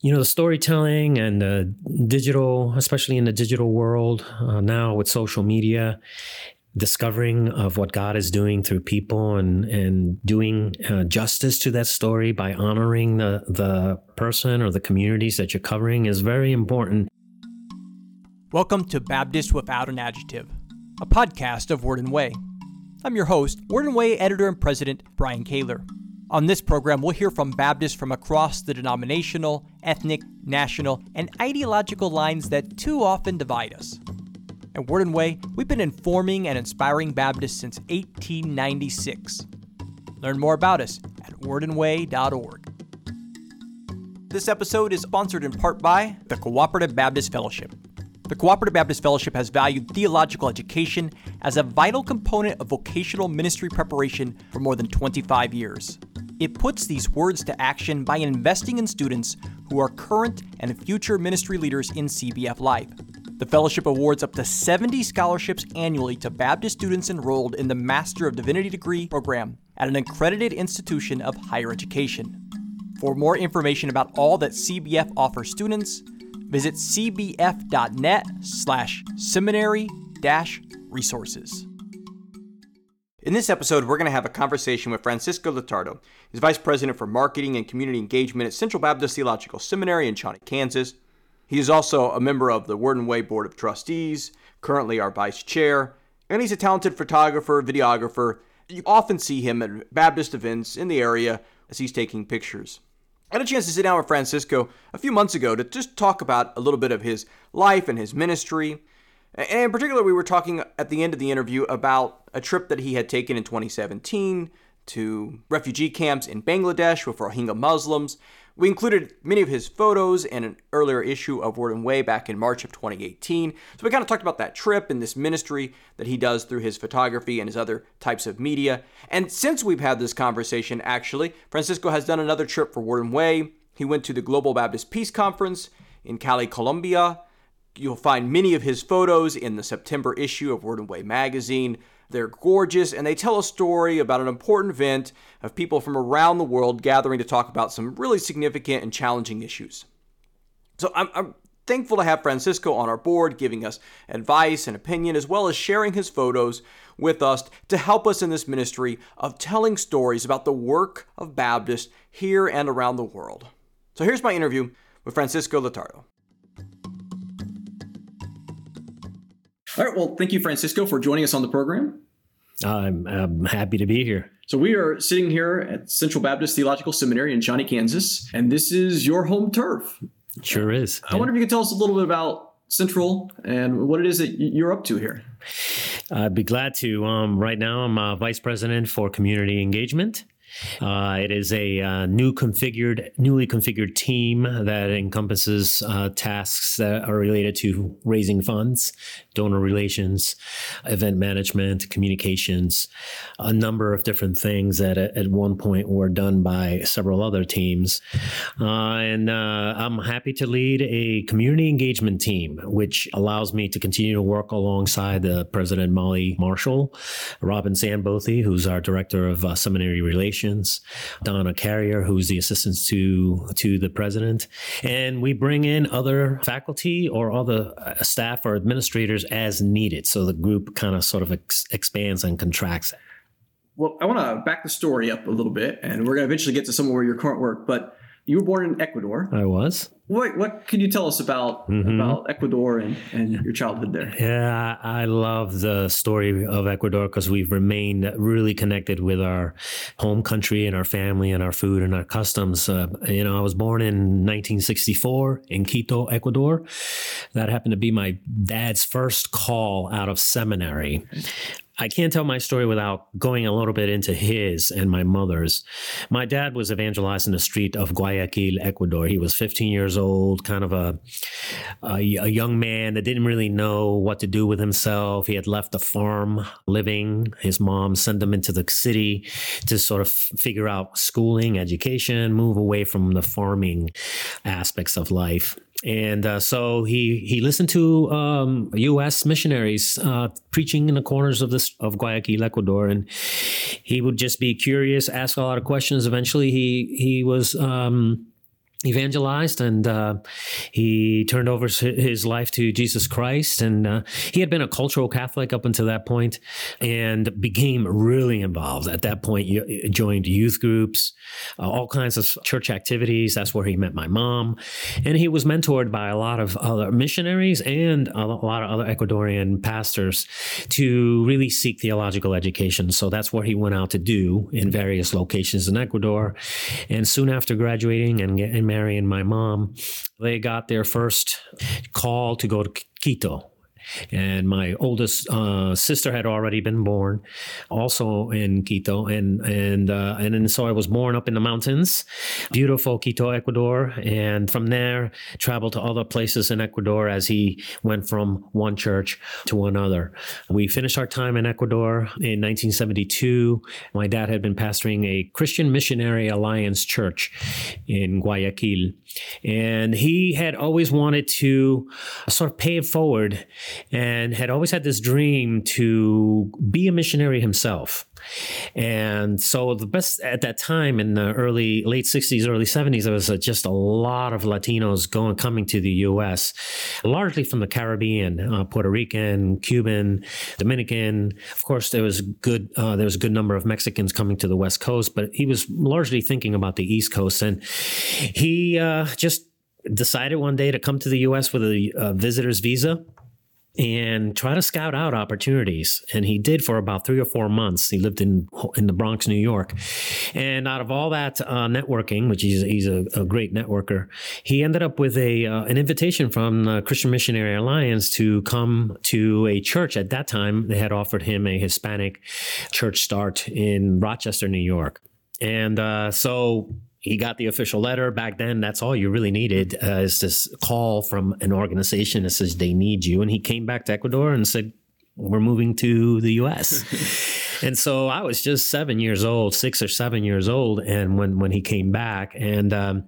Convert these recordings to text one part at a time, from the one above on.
you know the storytelling and the digital especially in the digital world uh, now with social media discovering of what god is doing through people and and doing uh, justice to that story by honoring the the person or the communities that you're covering is very important. Welcome to baptist without an adjective a podcast of word and way. I'm your host word and way editor and president Brian Kaylor on this program, we'll hear from Baptists from across the denominational, ethnic, national, and ideological lines that too often divide us. At Word and Way, we've been informing and inspiring Baptists since 1896. Learn more about us at wordandway.org. This episode is sponsored in part by the Cooperative Baptist Fellowship. The Cooperative Baptist Fellowship has valued theological education as a vital component of vocational ministry preparation for more than 25 years. It puts these words to action by investing in students who are current and future ministry leaders in CBF life. The fellowship awards up to 70 scholarships annually to Baptist students enrolled in the Master of Divinity degree program at an accredited institution of higher education. For more information about all that CBF offers students, visit cbf.net slash seminary resources. In this episode, we're going to have a conversation with Francisco Litardo. He's Vice President for Marketing and Community Engagement at Central Baptist Theological Seminary in Shawnee, Kansas. He is also a member of the Word and Way Board of Trustees, currently our Vice Chair, and he's a talented photographer, videographer. You often see him at Baptist events in the area as he's taking pictures. I had a chance to sit down with Francisco a few months ago to just talk about a little bit of his life and his ministry. And in particular, we were talking at the end of the interview about a trip that he had taken in 2017 to refugee camps in Bangladesh with Rohingya Muslims. We included many of his photos in an earlier issue of Word and Way back in March of 2018. So we kind of talked about that trip and this ministry that he does through his photography and his other types of media. And since we've had this conversation, actually, Francisco has done another trip for Word and Way. He went to the Global Baptist Peace Conference in Cali, Colombia. You'll find many of his photos in the September issue of Word and Way magazine. They're gorgeous and they tell a story about an important event of people from around the world gathering to talk about some really significant and challenging issues. So I'm, I'm thankful to have Francisco on our board giving us advice and opinion as well as sharing his photos with us to help us in this ministry of telling stories about the work of Baptists here and around the world. So here's my interview with Francisco Litardo. All right. Well, thank you, Francisco, for joining us on the program. I'm, I'm happy to be here. So we are sitting here at Central Baptist Theological Seminary in Shawnee, Kansas, and this is your home turf. Sure is. I yeah. wonder if you could tell us a little bit about Central and what it is that you're up to here. I'd be glad to. Um, right now, I'm a vice president for community engagement uh, it is a uh, new configured, newly configured team that encompasses uh, tasks that are related to raising funds, donor relations, event management, communications, a number of different things that at one point were done by several other teams. Uh, and uh, I'm happy to lead a community engagement team, which allows me to continue to work alongside the President Molly Marshall, Robin Sandbothe, who's our director of uh, seminary relations Donna Carrier, who's the assistant to to the president, and we bring in other faculty or other uh, staff or administrators as needed. So the group kind of sort of ex- expands and contracts. Well, I want to back the story up a little bit, and we're going to eventually get to some of your current work. But you were born in Ecuador. I was. What what can you tell us about mm-hmm. about Ecuador and, and your childhood there? Yeah, I love the story of Ecuador because we've remained really connected with our home country and our family and our food and our customs. Uh, you know, I was born in 1964 in Quito, Ecuador. That happened to be my dad's first call out of seminary. I can't tell my story without going a little bit into his and my mother's. My dad was evangelizing the street of Guayaquil, Ecuador. He was 15 years old, kind of a, a, a young man that didn't really know what to do with himself. He had left the farm living. His mom sent him into the city to sort of figure out schooling, education, move away from the farming aspects of life and uh, so he he listened to um, U.S. missionaries uh, preaching in the corners of this of Guayaquil, Ecuador, and he would just be curious, ask a lot of questions. Eventually, he he was um, evangelized and uh, he turned over his life to Jesus Christ. And uh, he had been a cultural Catholic up until that point and became really involved. At that point, joined youth groups, uh, all kinds of church activities. That's where he met my mom. And he was mentored by a lot of other missionaries and a lot of other Ecuadorian pastors to really seek theological education. So that's what he went out to do in various locations in Ecuador. And soon after graduating and getting Mary and my mom, they got their first call to go to Quito and my oldest uh, sister had already been born, also in Quito, and and uh, and then so I was born up in the mountains, beautiful Quito, Ecuador, and from there traveled to other places in Ecuador as he went from one church to another. We finished our time in Ecuador in 1972. My dad had been pastoring a Christian Missionary Alliance church in Guayaquil, and he had always wanted to sort of pay it forward and had always had this dream to be a missionary himself. And so the best at that time in the early late 60s, early 70s, there was just a lot of Latinos going coming to the U.S., largely from the Caribbean, uh, Puerto Rican, Cuban, Dominican. Of course, there was good uh, there was a good number of Mexicans coming to the West Coast, but he was largely thinking about the East Coast, and he uh, just decided one day to come to the U.S. with a, a visitor's visa and try to scout out opportunities. And he did for about three or four months. He lived in in the Bronx, New York. And out of all that uh, networking, which he's, he's a, a, great networker, he ended up with a uh, an invitation from the Christian Missionary Alliance to come to a church. At that time, they had offered him a Hispanic church start in Rochester, New York. And uh, so he got the official letter back then. That's all you really needed uh, is this call from an organization that says they need you. And he came back to Ecuador and said, "We're moving to the U.S." and so I was just seven years old, six or seven years old, and when when he came back, and um,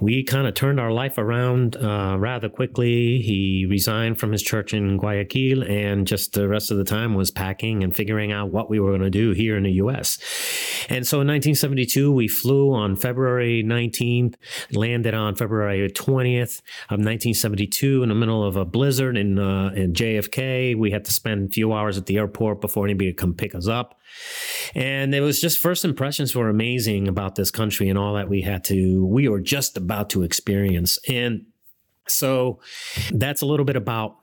we kind of turned our life around uh, rather quickly. He resigned from his church in Guayaquil, and just the rest of the time was packing and figuring out what we were going to do here in the U.S. And so in 1972, we flew on February 19th, landed on February 20th of 1972 in the middle of a blizzard in uh, in JFK. We had to spend a few hours at the airport before anybody could come pick us up. And it was just first impressions were amazing about this country and all that we had to, we were just about to experience. And so that's a little bit about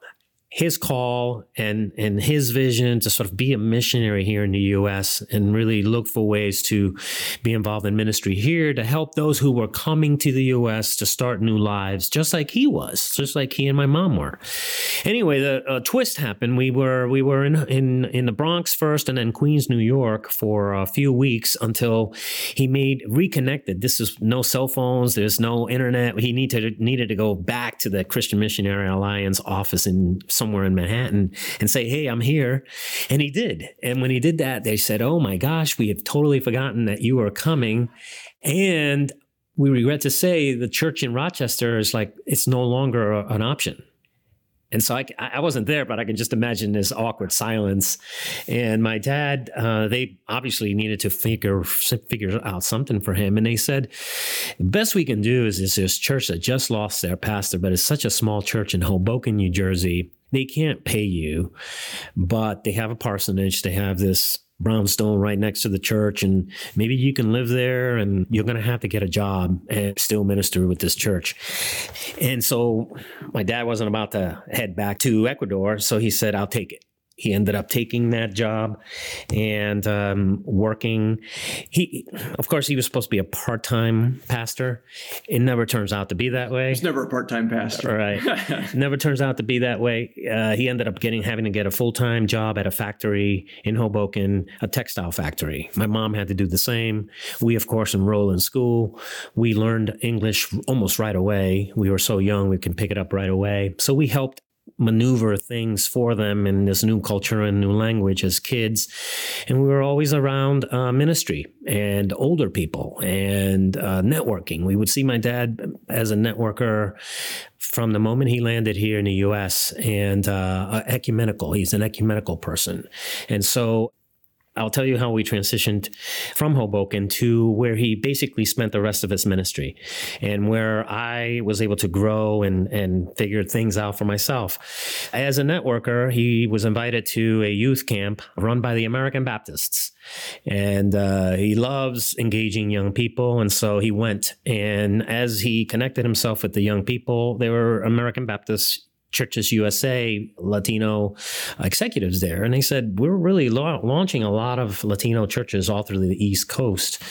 his call and and his vision to sort of be a missionary here in the US and really look for ways to be involved in ministry here to help those who were coming to the US to start new lives just like he was just like he and my mom were. Anyway the uh, twist happened. We were we were in in in the Bronx first and then Queens New York for a few weeks until he made reconnected. This is no cell phones. There's no internet. He needed needed to go back to the Christian Missionary Alliance office in somewhere in Manhattan and say, Hey, I'm here. And he did. And when he did that, they said, Oh my gosh, we have totally forgotten that you are coming. And we regret to say the church in Rochester is like, it's no longer a, an option. And so I, I wasn't there, but I can just imagine this awkward silence. And my dad, uh, they obviously needed to figure figure out something for him. And they said, the best we can do is, is this church that just lost their pastor, but it's such a small church in Hoboken, New Jersey they can't pay you, but they have a parsonage. They have this brownstone right next to the church, and maybe you can live there and you're going to have to get a job and still minister with this church. And so my dad wasn't about to head back to Ecuador, so he said, I'll take it he ended up taking that job and um, working. He, of course, he was supposed to be a part-time pastor. It never turns out to be that way. He's never a part-time pastor, right? never turns out to be that way. Uh, he ended up getting having to get a full-time job at a factory in Hoboken, a textile factory. My mom had to do the same. We, of course, enrolled in school. We learned English almost right away. We were so young, we can pick it up right away. So we helped maneuver things for them in this new culture and new language as kids. And we were always around uh, ministry and older people and uh, networking. We would see my dad as a networker from the moment he landed here in the US and uh, ecumenical. He's an ecumenical person. And so I'll tell you how we transitioned from Hoboken to where he basically spent the rest of his ministry and where I was able to grow and, and figure things out for myself. As a networker, he was invited to a youth camp run by the American Baptists. And uh, he loves engaging young people. And so he went. And as he connected himself with the young people, they were American Baptists Churches USA Latino executives there, and they said we're really la- launching a lot of Latino churches all through the East Coast,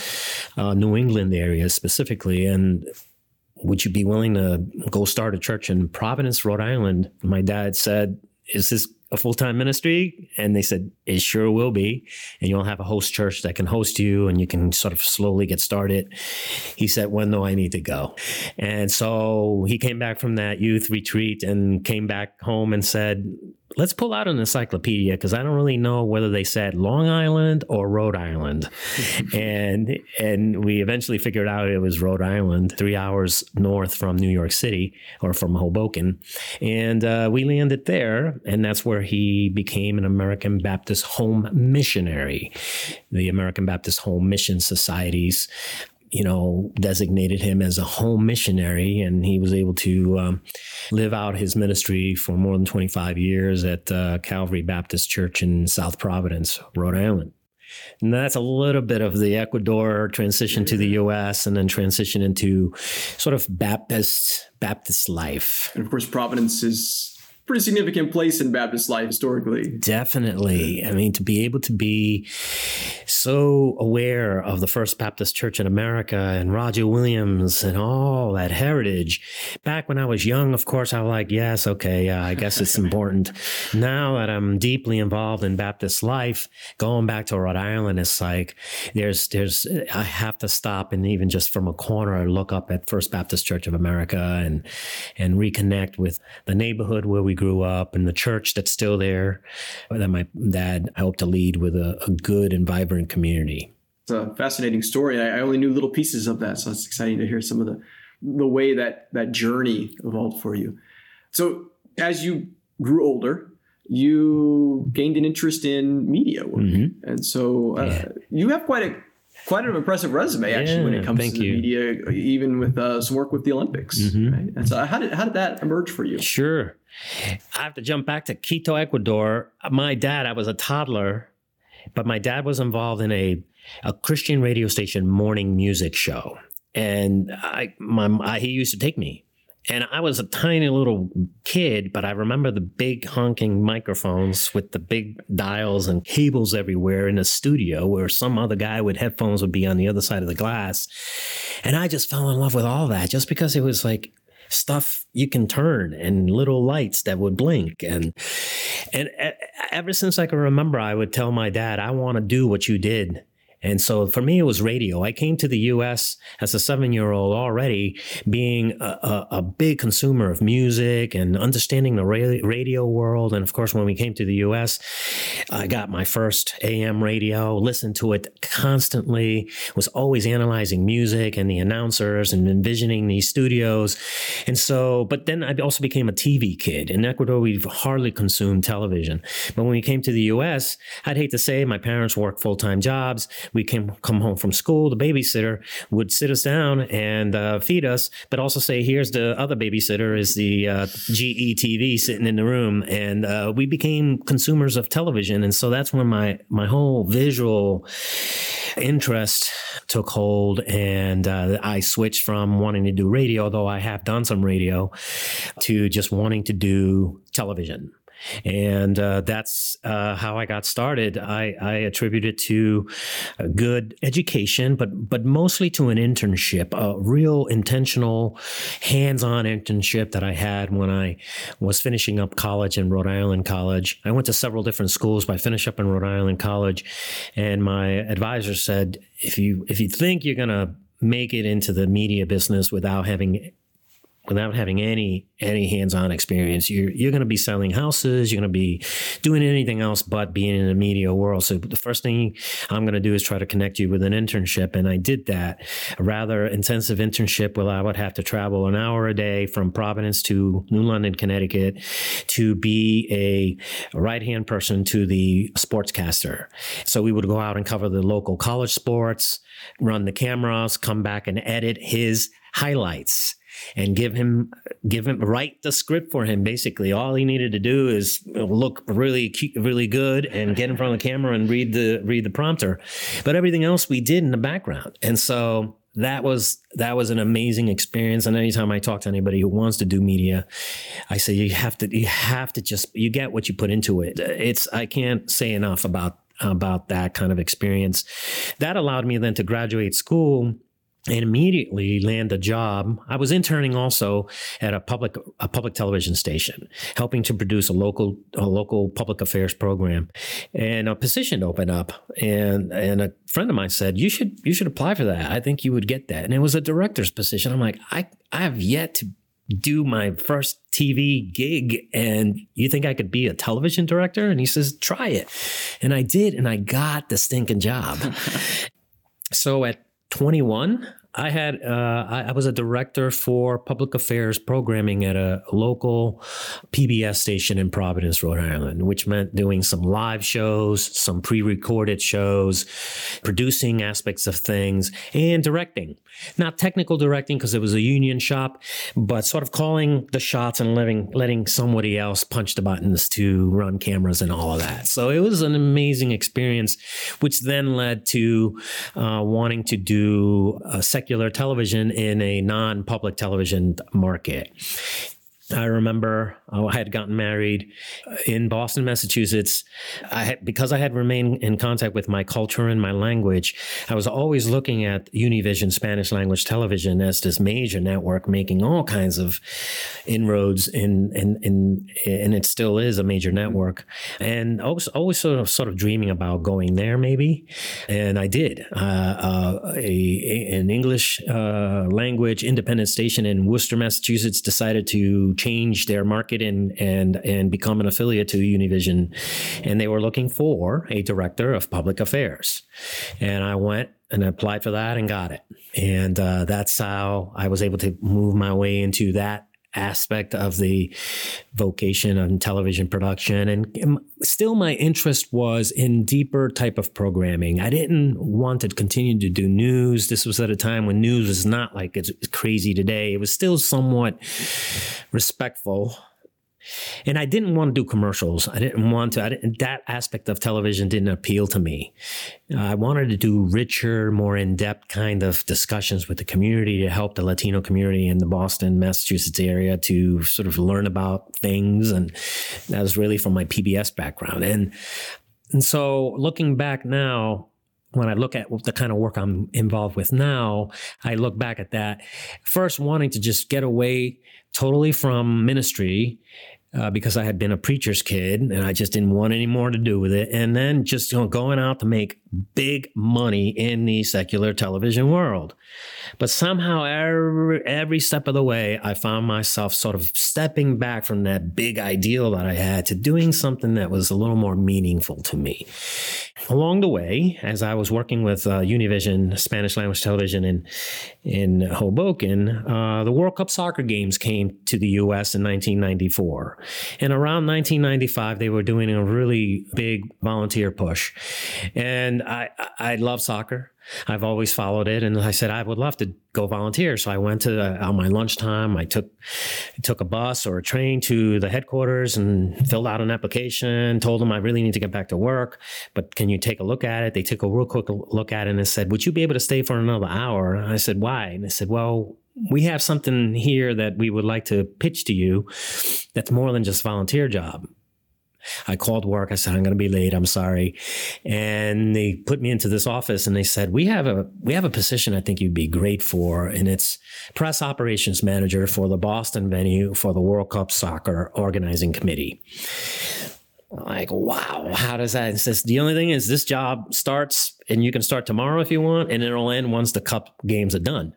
uh, New England area specifically, and would you be willing to go start a church in Providence, Rhode Island? My dad said, "Is this a full time ministry? And they said, It sure will be. And you'll have a host church that can host you and you can sort of slowly get started. He said, When do I need to go? And so he came back from that youth retreat and came back home and said, let's pull out an encyclopedia because I don't really know whether they said Long Island or Rhode Island. and and we eventually figured out it was Rhode Island, three hours north from New York City or from Hoboken. And uh, we landed there, and that's where he became an American Baptist home missionary. The American Baptist Home Mission Societies you know, designated him as a home missionary, and he was able to um, live out his ministry for more than 25 years at uh, Calvary Baptist Church in South Providence, Rhode Island. And that's a little bit of the Ecuador transition to the U.S. and then transition into sort of Baptist Baptist life. And of course, Providence is pretty significant place in Baptist life historically. Definitely. I mean, to be able to be so aware of the First Baptist Church in America and Roger Williams and all that heritage. Back when I was young, of course, I was like, yes, okay, uh, I guess it's important. now that I'm deeply involved in Baptist life, going back to Rhode Island, it's like there's, there's, I have to stop and even just from a corner look up at First Baptist Church of America and, and reconnect with the neighborhood where we grew up and the church that's still there that my dad helped to lead with a, a good and vibrant community. It's a fascinating story. I, only knew little pieces of that, so it's exciting to hear some of the the way that that journey evolved for you. So as you grew older, you gained an interest in media work, mm-hmm. and so uh, yeah. you have quite a quite an impressive resume actually yeah, when it comes to the media, even with uh, some work with the Olympics. Mm-hmm. Right? And so, how did how did that emerge for you? Sure, I have to jump back to Quito, Ecuador. My dad, I was a toddler, but my dad was involved in a a Christian radio station morning music show, and I my I, he used to take me and I was a tiny little kid, but I remember the big honking microphones with the big dials and cables everywhere in the studio where some other guy with headphones would be on the other side of the glass. And I just fell in love with all that just because it was like stuff you can turn and little lights that would blink and and uh, ever since I can remember I would tell my dad I want to do what you did and so for me, it was radio. I came to the US as a seven year old already being a, a, a, big consumer of music and understanding the ra- radio world. And of course, when we came to the US, I got my first AM radio, listened to it constantly, was always analyzing music and the announcers and envisioning these studios. And so, but then I also became a TV kid. In Ecuador, we've hardly consumed television. But when we came to the US, I'd hate to say my parents worked full time jobs we came come home from school, the babysitter would sit us down and uh, feed us, but also say, "Here's the other babysitter is the uh, GE TV sitting in the room," and uh, we became consumers of television, and so that's when my my whole visual interest took hold, and uh, I switched from wanting to do radio, although I have done some radio, to just wanting to do television and uh, that's uh, how I got started. I, I attribute it to a good education, but but mostly to an internship, a real intentional, hands-on internship that I had when I was finishing up college in Rhode Island College. I went to several different schools, but I finished up in Rhode Island College, and my advisor said, if you if you think you're gonna make it into the media business without having without having any any hands-on experience. You're you're going to be selling houses you're going to be doing anything else but being in the media world. So the first thing i'm going to do is try to connect you with an internship and i did that. A rather intensive internship where i would have to travel an hour a day from providence to new london connecticut to be a right-hand person to the sportscaster. So we would go out and cover the local college sports run the cameras come back and edit his highlights and give him give him write the script for him basically. All he needed to do is look really really good and get in front of the camera and read the read the prompter. But everything else we did in the background. And so that was that was an amazing experience. And anytime i talk to anybody who wants to do media i say you have to you have to just you get what you put into it. It's i can't say enough about about that kind of experience. That allowed me then to graduate school and immediately land a job. I was interning also at a public a public television station, helping to produce a local a local public affairs program, and a position opened up, and and a friend of mine said you should you should apply for that. I think you would get that, and it was a director's position. I'm like I I have yet to do my first TV gig and you think I could be a television director? And he says, try it. And I did, and I got the stinking job. so at 21, I had uh, I, I, was a director for public affairs programming at a local PBS station in Providence, Rhode Island, which meant doing some live shows, some pre-recorded shows, producing aspects of things, and directing. Not technical directing because it was a union shop, but sort of calling the shots and letting letting somebody else punch the buttons to run cameras and all of that. So it was an amazing experience, which then led to uh, wanting to do a secular television in a non-public television market. I remember oh, I had gotten married uh, in Boston, Massachusetts. I had, because I had remained in contact with my culture and my language, I was always looking at Univision Spanish language television as this major network making all kinds of inroads in, in, in, and it still is a major network. And I was always sort of, sort of dreaming about going there maybe. And I did. Uh, uh, a, a, an English uh, language independent station in Worcester, Massachusetts decided to change their market and and and become an affiliate to Univision, and they were looking for a director of public affairs, and I went and applied for that and got it, and uh, that's how I was able to move my way into that aspect of the vocation on television production. And still my interest was in deeper type of programming. I didn't want to continue to do news. This was at a time when news was not like it's crazy today. It was still somewhat respectful and I didn't want to do commercials. I didn't want to. Didn't, that aspect of television didn't appeal to me. Uh, I wanted to do richer, more in-depth kind of discussions with the community to help the Latino community in the Boston, Massachusetts area to sort of learn about things, and that was really from my PBS background. And and so looking back now, when I look at the kind of work I'm involved with now, I look back at that first wanting to just get away totally from ministry uh, because I had been a preacher's kid and I just didn't want any more to do with it. And then just you know, going out to make big money in the secular television world. But somehow, every, every step of the way, I found myself sort of stepping back from that big ideal that I had to doing something that was a little more meaningful to me. Along the way, as I was working with uh, Univision Spanish language television in in Hoboken, uh, the World Cup soccer games came to the U.S. in 1994, and around 1995, they were doing a really big volunteer push, and I I love soccer. I've always followed it, and I said I would love to go volunteer. So I went to uh, on my lunchtime. I took took a bus or a train to the headquarters and filled out an application. Told them I really need to get back to work, but can you take a look at it? They took a real quick look at it and said, "Would you be able to stay for another hour?" And I said, "Why?" And they said, "Well." We have something here that we would like to pitch to you that's more than just volunteer job. I called work. I said, I'm going to be late. I'm sorry. And they put me into this office and they said, we have a, we have a position I think you'd be great for. And it's press operations manager for the Boston venue for the World Cup soccer organizing committee. like, wow, how does that? It says the only thing is this job starts and you can start tomorrow if you want, and it'll end once the cup games are done.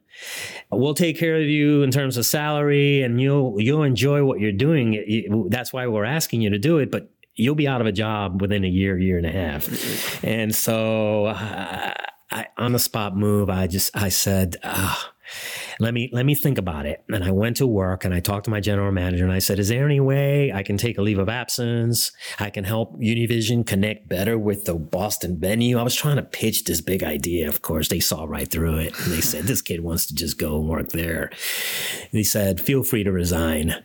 we'll take care of you in terms of salary and you'll you'll enjoy what you're doing that's why we're asking you to do it but you'll be out of a job within a year year and a half and so uh, I, on the spot move i just i said ah, let me let me think about it. And I went to work and I talked to my general manager and I said, "Is there any way I can take a leave of absence? I can help Univision connect better with the Boston venue." I was trying to pitch this big idea. Of course, they saw right through it and they said, "This kid wants to just go and work there." He said, "Feel free to resign."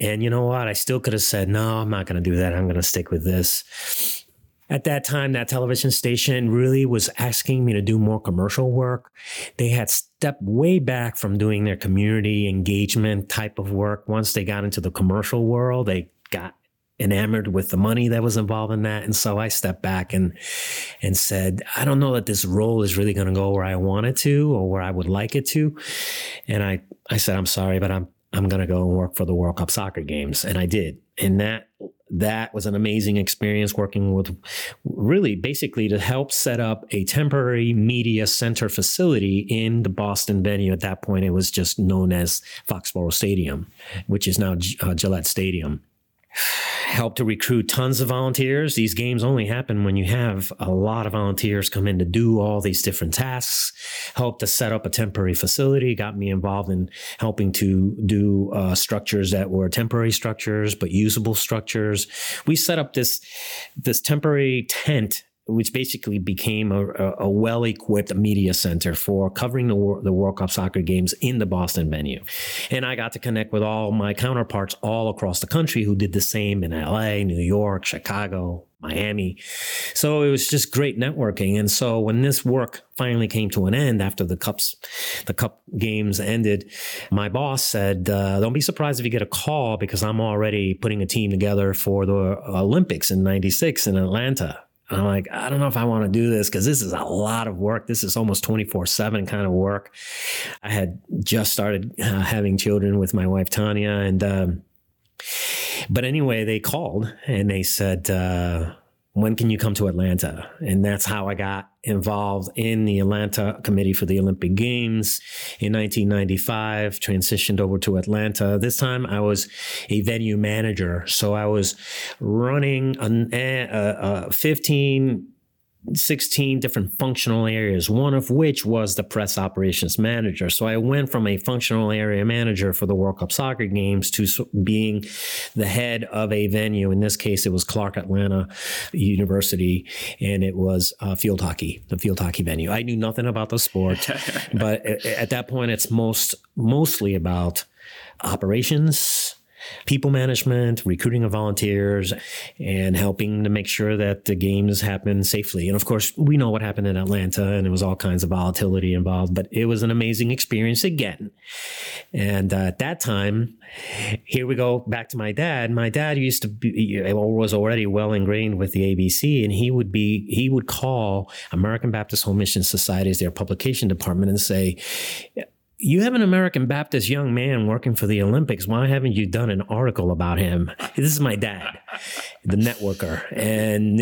And you know what? I still could have said, "No, I'm not going to do that. I'm going to stick with this." At that time, that television station really was asking me to do more commercial work. They had stepped way back from doing their community engagement type of work. Once they got into the commercial world, they got enamored with the money that was involved in that. And so I stepped back and and said, I don't know that this role is really going to go where I want it to or where I would like it to. And I I said, I'm sorry, but I'm I'm going to go and work for the World Cup soccer games. And I did. And that that was an amazing experience working with really basically to help set up a temporary media center facility in the Boston venue. At that point, it was just known as Foxborough Stadium, which is now uh, Gillette Stadium help to recruit tons of volunteers. These games only happen when you have a lot of volunteers come in to do all these different tasks. Help to set up a temporary facility. Got me involved in helping to do uh, structures that were temporary structures but usable structures. We set up this this temporary tent which basically became a, a well equipped media center for covering the, the World Cup soccer games in the Boston venue. And I got to connect with all my counterparts all across the country who did the same in LA, New York, Chicago, Miami. So it was just great networking. And so when this work finally came to an end after the cups, the cup games ended, my boss said, uh, "Don't be surprised if you get a call because I'm already putting a team together for the Olympics in '96 in Atlanta." I'm like, I don't know if I want to do this because this is a lot of work. This is almost 24 7 kind of work. I had just started uh, having children with my wife, Tanya. And, um, but anyway, they called and they said, uh, when can you come to Atlanta? And that's how I got involved in the Atlanta Committee for the Olympic Games in 1995, transitioned over to Atlanta. This time I was a venue manager. So I was running a, a, a 15 16 different functional areas, one of which was the press operations manager. So I went from a functional area manager for the World Cup soccer games to being the head of a venue. In this case, it was Clark Atlanta University and it was uh, field hockey, the field hockey venue. I knew nothing about the sport, but at that point, it's most mostly about operations people management, recruiting of volunteers, and helping to make sure that the games happen safely. And of course, we know what happened in Atlanta, and it was all kinds of volatility involved, but it was an amazing experience again. And uh, at that time, here we go back to my dad. My dad used to be, was already well ingrained with the ABC, and he would be, he would call American Baptist Home Mission Societies, their publication department, and say, you have an American Baptist young man working for the Olympics. Why haven't you done an article about him? This is my dad, the networker. And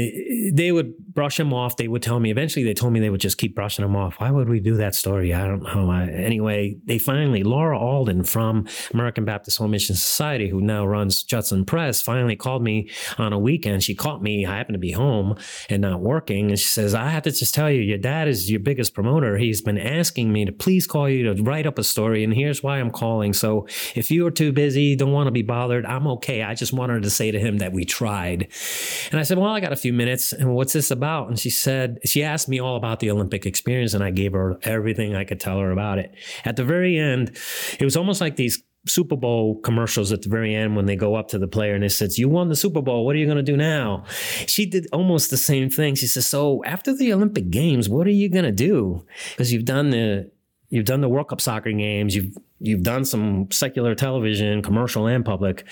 they would brush him off. They would tell me, eventually, they told me they would just keep brushing him off. Why would we do that story? I don't know. I, anyway, they finally, Laura Alden from American Baptist Home Mission Society, who now runs Judson Press, finally called me on a weekend. She caught me. I happened to be home and not working. And she says, I have to just tell you, your dad is your biggest promoter. He's been asking me to please call you to write write up a story, and here's why I'm calling. So if you are too busy, don't want to be bothered, I'm okay. I just wanted to say to him that we tried. And I said, Well, I got a few minutes. And what's this about? And she said, She asked me all about the Olympic experience, and I gave her everything I could tell her about it. At the very end, it was almost like these Super Bowl commercials at the very end when they go up to the player and it says, You won the Super Bowl. What are you going to do now? She did almost the same thing. She says, So after the Olympic Games, what are you going to do? Because you've done the You've done the World Cup soccer games. You've you've done some secular television, commercial and public.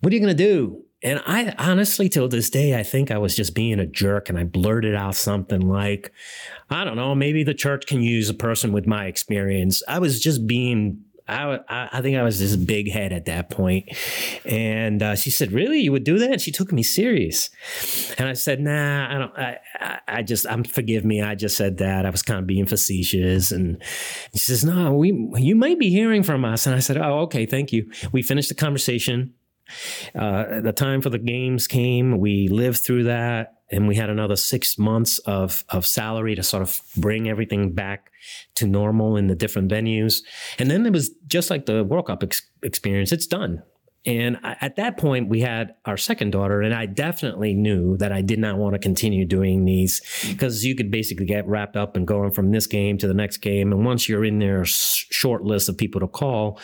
What are you going to do? And I honestly, till this day, I think I was just being a jerk and I blurted out something like, I don't know, maybe the church can use a person with my experience. I was just being I, I think I was this big head at that point. And uh, she said, "Really, you would do that?" She took me serious. And I said, "Nah, I don't. I, I, I just, I'm forgive me. I just said that. I was kind of being facetious." And she says, "No, we, you might be hearing from us." And I said, "Oh, okay, thank you." We finished the conversation. Uh, the time for the games came. We lived through that and we had another six months of of salary to sort of bring everything back to normal in the different venues. And then it was just like the World Cup ex- experience. It's done. And at that point, we had our second daughter, and I definitely knew that I did not want to continue doing these because you could basically get wrapped up and going from this game to the next game. And once you're in their short list of people to call,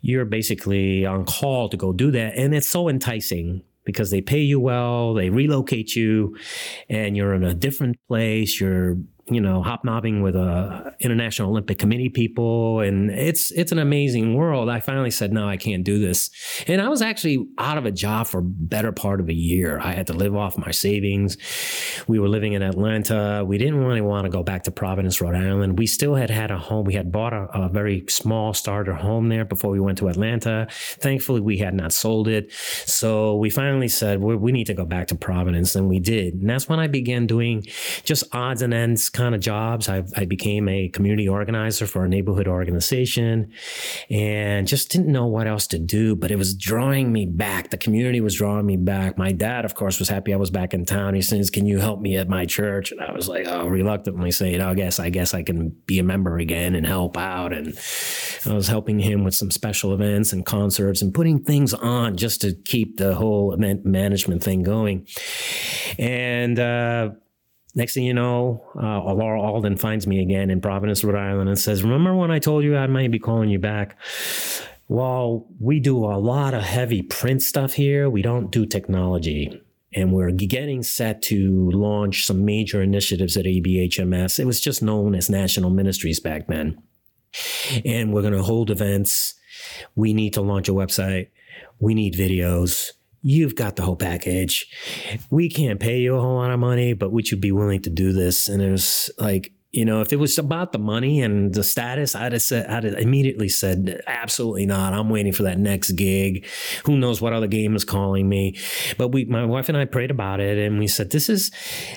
you're basically on call to go do that. And it's so enticing because they pay you well, they relocate you, and you're in a different place. You're you know, hobnobbing with a International Olympic Committee people, and it's it's an amazing world. I finally said, no, I can't do this, and I was actually out of a job for better part of a year. I had to live off my savings. We were living in Atlanta. We didn't really want to go back to Providence, Rhode Island. We still had had a home. We had bought a, a very small starter home there before we went to Atlanta. Thankfully, we had not sold it, so we finally said we need to go back to Providence, and we did. And that's when I began doing just odds and ends kind of jobs. I, I became a community organizer for a neighborhood organization and just didn't know what else to do, but it was drawing me back. The community was drawing me back. My dad, of course, was happy I was back in town. He says, Can you help me at my church? And I was like, Oh, reluctantly saying, oh, I guess, I guess I can be a member again and help out. And I was helping him with some special events and concerts and putting things on just to keep the whole event management thing going. And, uh, Next thing you know, uh, Laura Alden finds me again in Providence, Rhode Island, and says, Remember when I told you I might be calling you back? Well, we do a lot of heavy print stuff here. We don't do technology. And we're getting set to launch some major initiatives at ABHMS. It was just known as National Ministries back then. And we're going to hold events. We need to launch a website. We need videos you've got the whole package. We can't pay you a whole lot of money, but would you be willing to do this? And it was like, you know, if it was about the money and the status, I'd have said, I'd have immediately said, absolutely not. I'm waiting for that next gig. Who knows what other game is calling me? But we, my wife and I prayed about it and we said, this is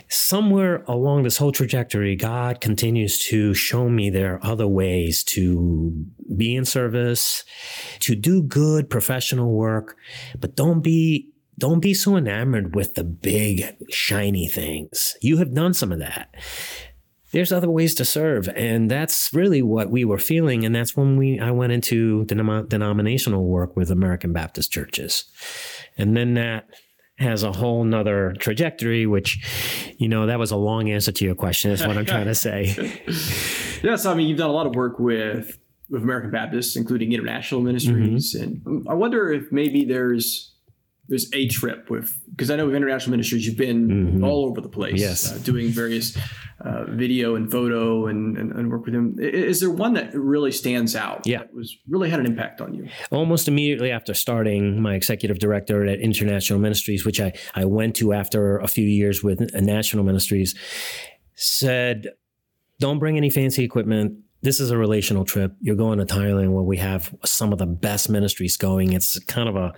somewhere along this whole trajectory. God continues to show me there are other ways to be in service, to do good professional work, but don't be don't be so enamored with the big shiny things. You have done some of that there's other ways to serve. And that's really what we were feeling. And that's when we i went into denom- denominational work with american baptist churches. And then that has a whole nother trajectory which you know that was a long answer to your question is what i'm trying to say. Yeah so i mean you've done a lot of work with with american baptists including international ministries. Mm-hmm. and i wonder if maybe there's there's a trip with because I know with international ministries you've been mm-hmm. all over the place, yes, uh, doing various uh, video and photo and, and, and work with them. Is there one that really stands out? Yeah, was really had an impact on you. Almost immediately after starting my executive director at International Ministries, which I I went to after a few years with National Ministries, said, "Don't bring any fancy equipment." This is a relational trip. You're going to Thailand where we have some of the best ministries going. It's kind of a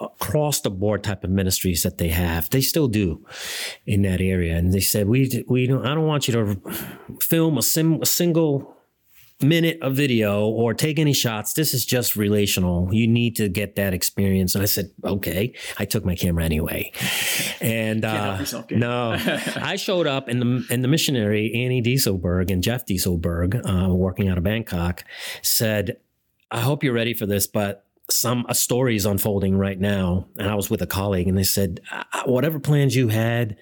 across the board type of ministries that they have. They still do in that area. And they said, we, we don't, I don't want you to film a, sim, a single minute of video or take any shots. This is just relational. You need to get that experience. And I said, okay. I took my camera anyway. And uh, yourself, no, I showed up and the and the missionary Annie Dieselberg and Jeff Dieselberg, uh, working out of Bangkok, said, "I hope you're ready for this, but." Some a story is unfolding right now, and I was with a colleague, and they said, "Whatever plans you had,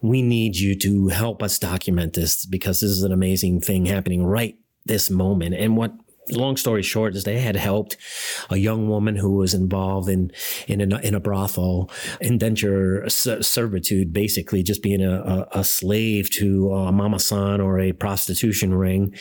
we need you to help us document this because this is an amazing thing happening right this moment. And what long story short is they had helped a young woman who was involved in in a, in a brothel indenture servitude basically just being a, a, slave to a mama san or a prostitution ring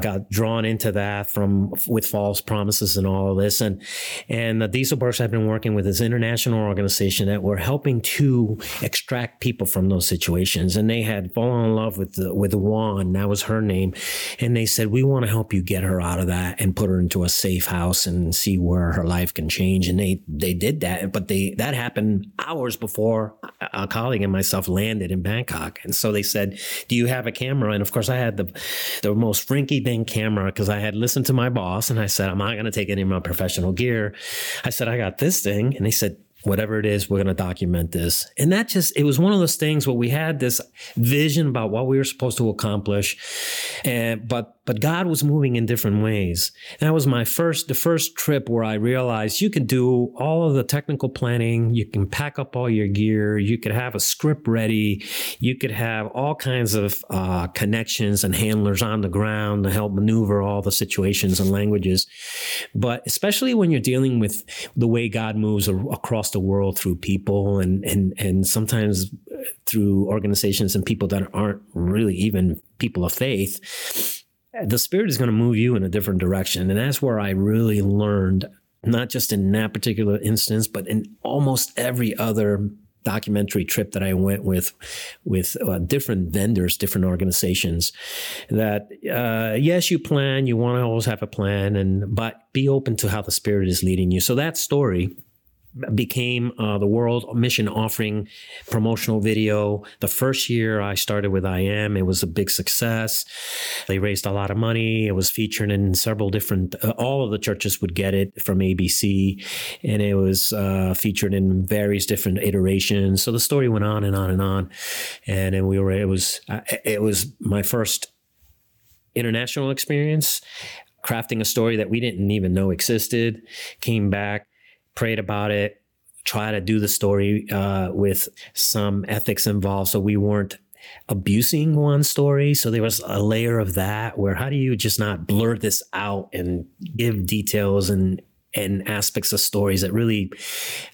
got drawn into that from with false promises and all of this. And and uh, the dieselbergs have been working with this international organization that were helping to extract people from those situations. And they had fallen in love with the with Juan that was her name. And they said we want to help you get her out of that that and put her into a safe house and see where her life can change. And they they did that, but they that happened hours before a colleague and myself landed in Bangkok. And so they said, "Do you have a camera?" And of course, I had the the most frinky dink camera because I had listened to my boss, and I said, "I'm not going to take any of my professional gear." I said, "I got this thing," and they said, whatever it is, we're going to document this. And that just, it was one of those things where we had this vision about what we were supposed to accomplish. And, but but God was moving in different ways. And That was my first, the first trip where I realized you can do all of the technical planning. You can pack up all your gear. You could have a script ready. You could have all kinds of uh, connections and handlers on the ground to help maneuver all the situations and languages. But especially when you're dealing with the way God moves across the world through people and, and, and sometimes through organizations and people that aren't really even people of faith the spirit is going to move you in a different direction. And that's where I really learned, not just in that particular instance, but in almost every other documentary trip that I went with, with uh, different vendors, different organizations, that uh, yes, you plan, you want to always have a plan, and but be open to how the spirit is leading you. So that story became uh, the World Mission Offering promotional video. The first year I started with IM, it was a big success. They raised a lot of money. It was featured in several different, uh, all of the churches would get it from ABC, and it was uh, featured in various different iterations. So the story went on and on and on, and then we were. It was uh, it was my first international experience crafting a story that we didn't even know existed. Came back prayed about it, try to do the story uh, with some ethics involved. So we weren't abusing one story. So there was a layer of that where how do you just not blur this out and give details and and aspects of stories that really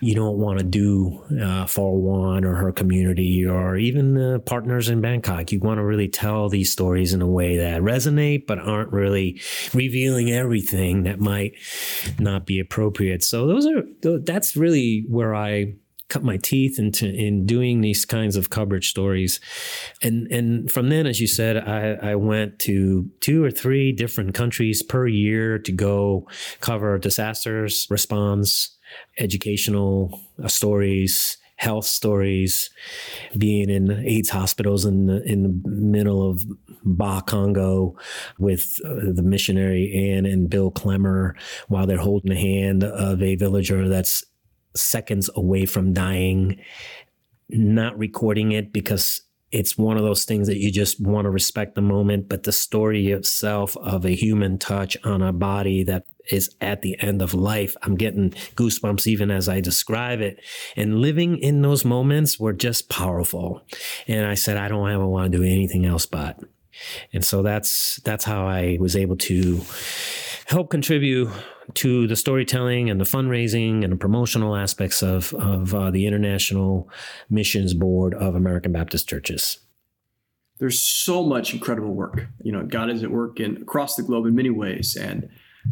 you don't want to do uh, for one or her community or even the partners in Bangkok. You want to really tell these stories in a way that resonate, but aren't really revealing everything that might not be appropriate. So those are that's really where I cut my teeth into in doing these kinds of coverage stories. And and from then, as you said, I, I went to two or three different countries per year to go cover disasters, response, educational uh, stories, health stories, being in AIDS hospitals in the in the middle of Bas-Congo with uh, the missionary Anne and Bill Clemmer while they're holding the hand of a villager that's seconds away from dying, not recording it because it's one of those things that you just want to respect the moment, but the story itself of a human touch on a body that is at the end of life. I'm getting goosebumps even as I describe it. And living in those moments were just powerful. And I said, I don't ever want to do anything else but. And so that's that's how I was able to help contribute to the storytelling and the fundraising and the promotional aspects of, of uh, the International Missions Board of American Baptist Churches. There's so much incredible work. You know, God is at work in across the globe in many ways, and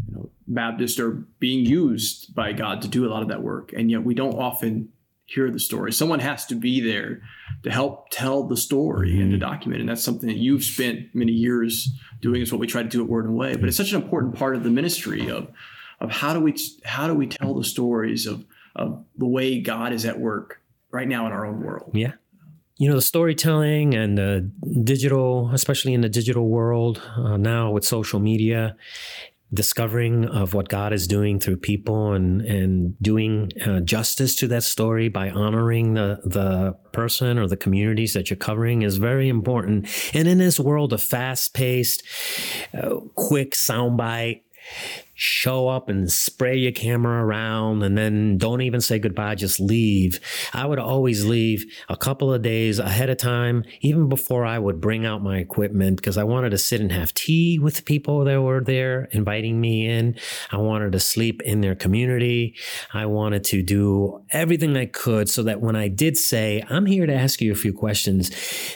you know, Baptists are being used by God to do a lot of that work, and yet we don't often hear the story. Someone has to be there to help tell the story and to mm-hmm. document. And that's something that you've spent many years doing. Is what we try to do at Word and Way. But it's such an important part of the ministry of of how do we how do we tell the stories of of the way God is at work right now in our own world. Yeah. You know, the storytelling and the digital, especially in the digital world uh, now with social media, discovering of what God is doing through people and and doing uh, justice to that story by honoring the the person or the communities that you're covering is very important. And in this world of fast paced, uh, quick soundbite show up and spray your camera around and then don't even say goodbye, just leave. I would always leave a couple of days ahead of time, even before I would bring out my equipment, because I wanted to sit and have tea with people that were there inviting me in. I wanted to sleep in their community. I wanted to do everything I could so that when I did say, I'm here to ask you a few questions,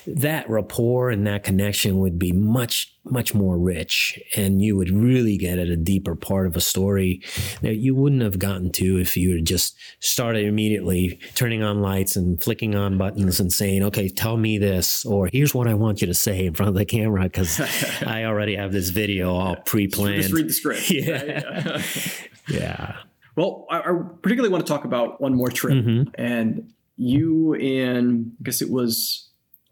that rapport and that connection would be much much more rich and you would really get at a deeper part of a story that you wouldn't have gotten to if you had just started immediately turning on lights and flicking on buttons and saying, okay, tell me this, or here's what I want you to say in front of the camera because I already have this video all pre planned. Just read the script. Yeah. Right? yeah. Well, I, I, particularly want to talk about one more trip. Mm-hmm. And you, in, I guess it was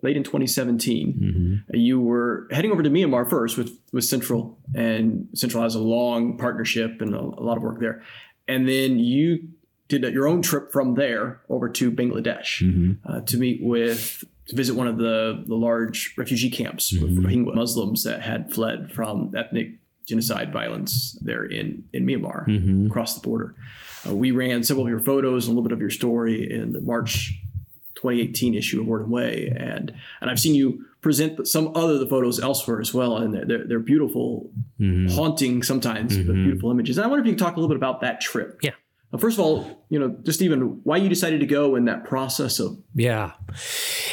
late in 2017. Mm-hmm. You were heading over to Myanmar first with, with Central, and Central has a long partnership and a, a lot of work there. And then you did your own trip from there over to Bangladesh mm-hmm. uh, to meet with, to visit one of the, the large refugee camps mm-hmm. with Rohingya Muslims that had fled from ethnic genocide violence there in, in Myanmar mm-hmm. across the border. Uh, we ran several of your photos and a little bit of your story in the March 2018 issue of Word and Way, and and I've seen you present some other the photos elsewhere as well, and they're they're, they're beautiful, mm-hmm. haunting sometimes, mm-hmm. but beautiful images. And I wonder if you can talk a little bit about that trip. Yeah. First of all, you know, just even why you decided to go in that process of. Yeah.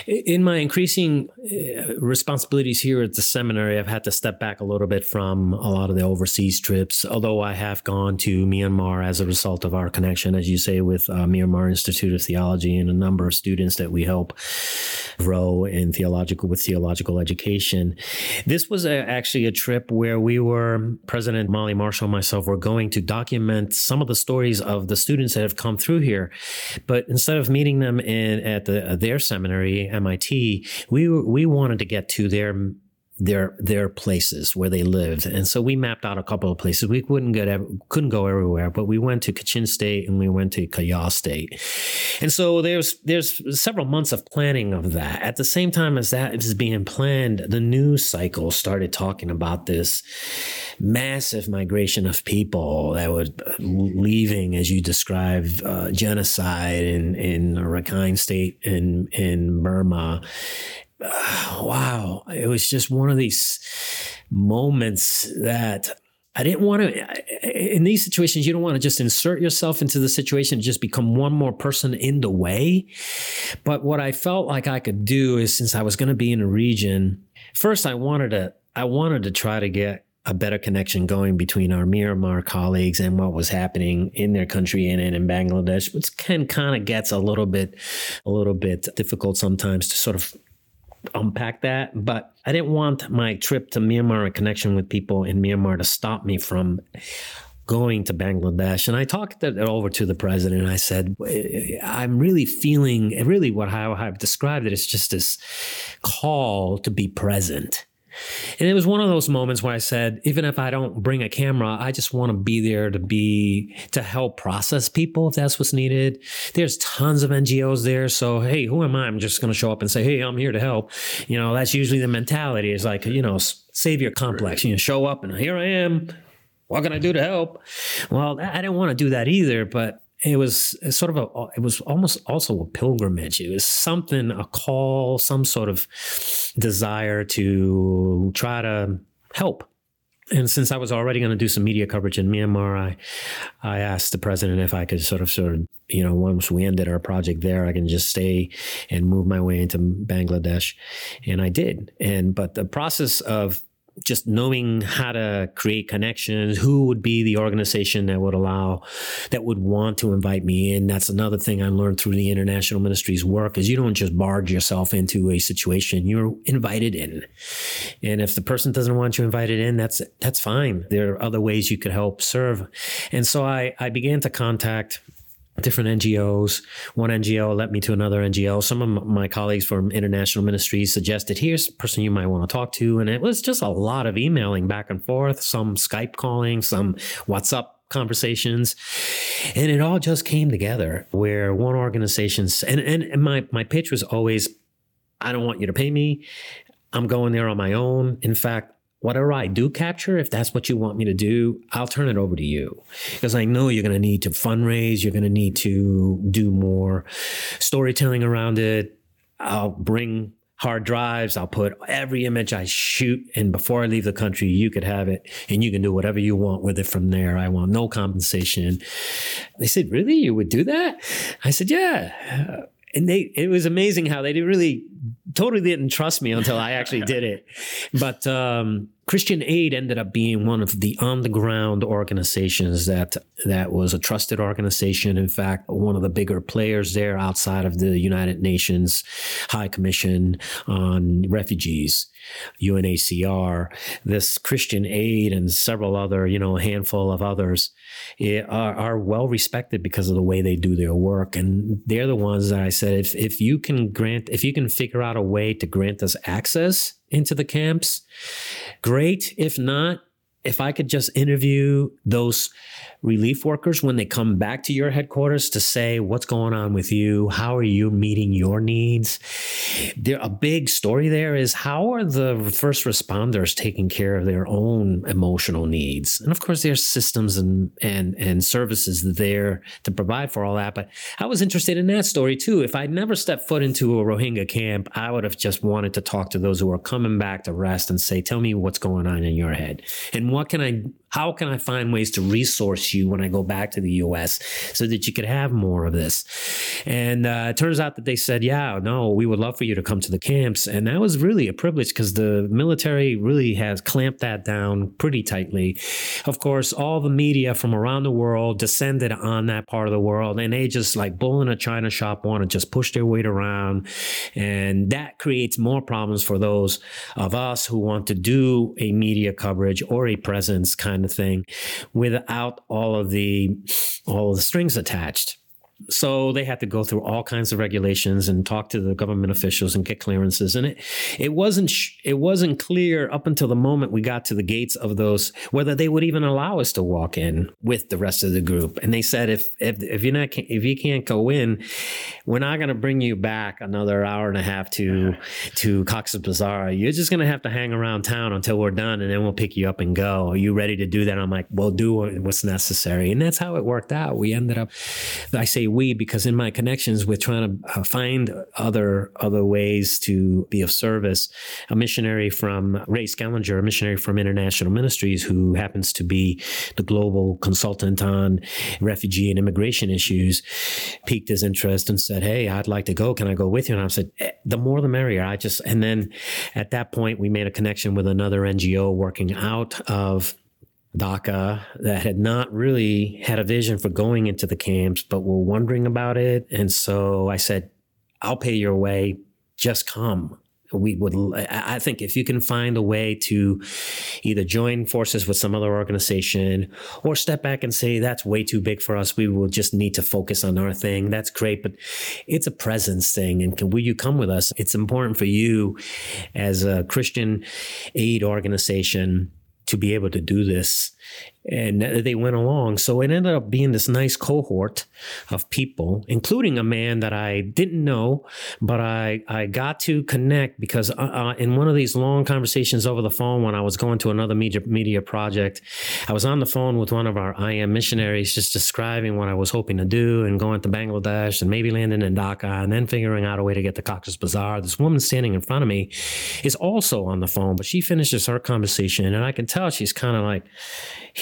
In my increasing uh, responsibilities here at the seminary, I've had to step back a little bit from a lot of the overseas trips, although I have gone to Myanmar as a result of our connection, as you say, with uh, Myanmar Institute of Theology and a number of students that we help grow in theological with theological education. This was a, actually a trip where we were, President Molly Marshall and myself were going to document some of the stories of the students that have come through here. But instead of meeting them in at the, uh, their seminary, MIT, we we wanted to get to their their their places where they lived. And so we mapped out a couple of places. We couldn't get couldn't go everywhere, but we went to Kachin State and we went to Kayah State. And so there's there's several months of planning of that. At the same time as that is being planned, the news cycle started talking about this massive migration of people that were leaving, as you described, uh, genocide in in Rakhine State in in Burma wow, it was just one of these moments that I didn't want to, in these situations, you don't want to just insert yourself into the situation and just become one more person in the way. But what I felt like I could do is since I was going to be in a region, first I wanted to, I wanted to try to get a better connection going between our Myanmar colleagues and what was happening in their country and, in Bangladesh, which can kind of gets a little bit, a little bit difficult sometimes to sort of unpack that. But I didn't want my trip to Myanmar and connection with people in Myanmar to stop me from going to Bangladesh. And I talked it over to the president. I said, I'm really feeling really what how I've described it. It's just this call to be present and it was one of those moments where I said, even if I don't bring a camera, I just want to be there to be, to help process people if that's what's needed. There's tons of NGOs there. So, hey, who am I? I'm just going to show up and say, hey, I'm here to help. You know, that's usually the mentality is like, you know, savior complex. You know, show up and here I am. What can I do to help? Well, I didn't want to do that either, but it was sort of a it was almost also a pilgrimage. It was something a call some sort of desire to try to help. And since I was already going to do some media coverage in Myanmar, I I asked the president if I could sort of sort of you know once we ended our project there, I can just stay and move my way into Bangladesh, and I did. And but the process of just knowing how to create connections, who would be the organization that would allow, that would want to invite me in. That's another thing I learned through the international ministries work is you don't just barge yourself into a situation. You're invited in. And if the person doesn't want you invited in, that's, that's fine. There are other ways you could help serve. And so I, I began to contact different NGOs. One NGO led me to another NGO. Some of my colleagues from international ministries suggested, here's a person you might want to talk to. And it was just a lot of emailing back and forth, some Skype calling, some WhatsApp conversations. And it all just came together where one organization, and, and, my, my pitch was always, I don't want you to pay me. I'm going there on my own. In fact, whatever I do capture, if that's what you want me to do, I'll turn it over to you. Because I know you're going to need to fundraise, you're going to need to do more storytelling around it. I'll bring hard drives. I'll put every image I shoot. And before I leave the country, you could have it and you can do whatever you want with it from there. I want no compensation. They said, Really? You would do that? I said, Yeah and they it was amazing how they really totally didn't trust me until I actually did it. But um, Christian Aid ended up being one of the on the ground organizations that that was a trusted organization. In fact, one of the bigger players there outside of the United Nations High Commission on Refugees. UNHCR, this Christian Aid, and several other, you know, a handful of others eh, are, are, well respected because of the way they do their work. And they're the ones that I said, if, if you can grant, if you can figure out a way to grant us access into the camps, great. If not, if I could just interview those relief workers when they come back to your headquarters to say what's going on with you, how are you meeting your needs. There, a big story there is how are the first responders taking care of their own emotional needs, and of course there's systems and and and services there to provide for all that. But I was interested in that story too. If I'd never stepped foot into a Rohingya camp, I would have just wanted to talk to those who are coming back to rest and say, "Tell me what's going on in your head, and what can I how can I find ways to resource you when I go back to the US so that you could have more of this? And uh, it turns out that they said, yeah, no, we would love for you to come to the camps. And that was really a privilege because the military really has clamped that down pretty tightly. Of course, all the media from around the world descended on that part of the world and they just like bull in a china shop want to just push their weight around. And that creates more problems for those of us who want to do a media coverage or a presence kind kind of thing without all of the all of the strings attached. So they had to go through all kinds of regulations and talk to the government officials and get clearances. And it it wasn't it wasn't clear up until the moment we got to the gates of those whether they would even allow us to walk in with the rest of the group. And they said if if if you're not if you can't go in, we're not going to bring you back another hour and a half to to Cox's Bazar. You're just going to have to hang around town until we're done, and then we'll pick you up and go. Are you ready to do that? I'm like, well, do what's necessary, and that's how it worked out. We ended up, I say we because in my connections with trying to uh, find other other ways to be of service, a missionary from Ray Skellinger, a missionary from International Ministries, who happens to be the global consultant on refugee and immigration issues, piqued his interest and said, "Hey, I'd like to go. Can I go with you?" And I said, eh, "The more, the merrier." I just and then at that point we made a connection with another NGO working out of Dhaka that had not really had a vision for going into the camps, but were wondering about it. And so I said, I'll pay your way. Just come. We would, I think if you can find a way to either join forces with some other organization or step back and say, that's way too big for us. We will just need to focus on our thing. That's great. But it's a presence thing. And can, will you come with us? It's important for you as a Christian aid organization to be able to do this and they went along. So it ended up being this nice cohort of people, including a man that I didn't know, but I, I got to connect because uh, uh, in one of these long conversations over the phone when I was going to another media, media project, I was on the phone with one of our IM missionaries just describing what I was hoping to do and going to Bangladesh and maybe landing in Dhaka and then figuring out a way to get to Cox's Bazar. This woman standing in front of me is also on the phone, but she finishes her conversation and I can tell she's kind of like,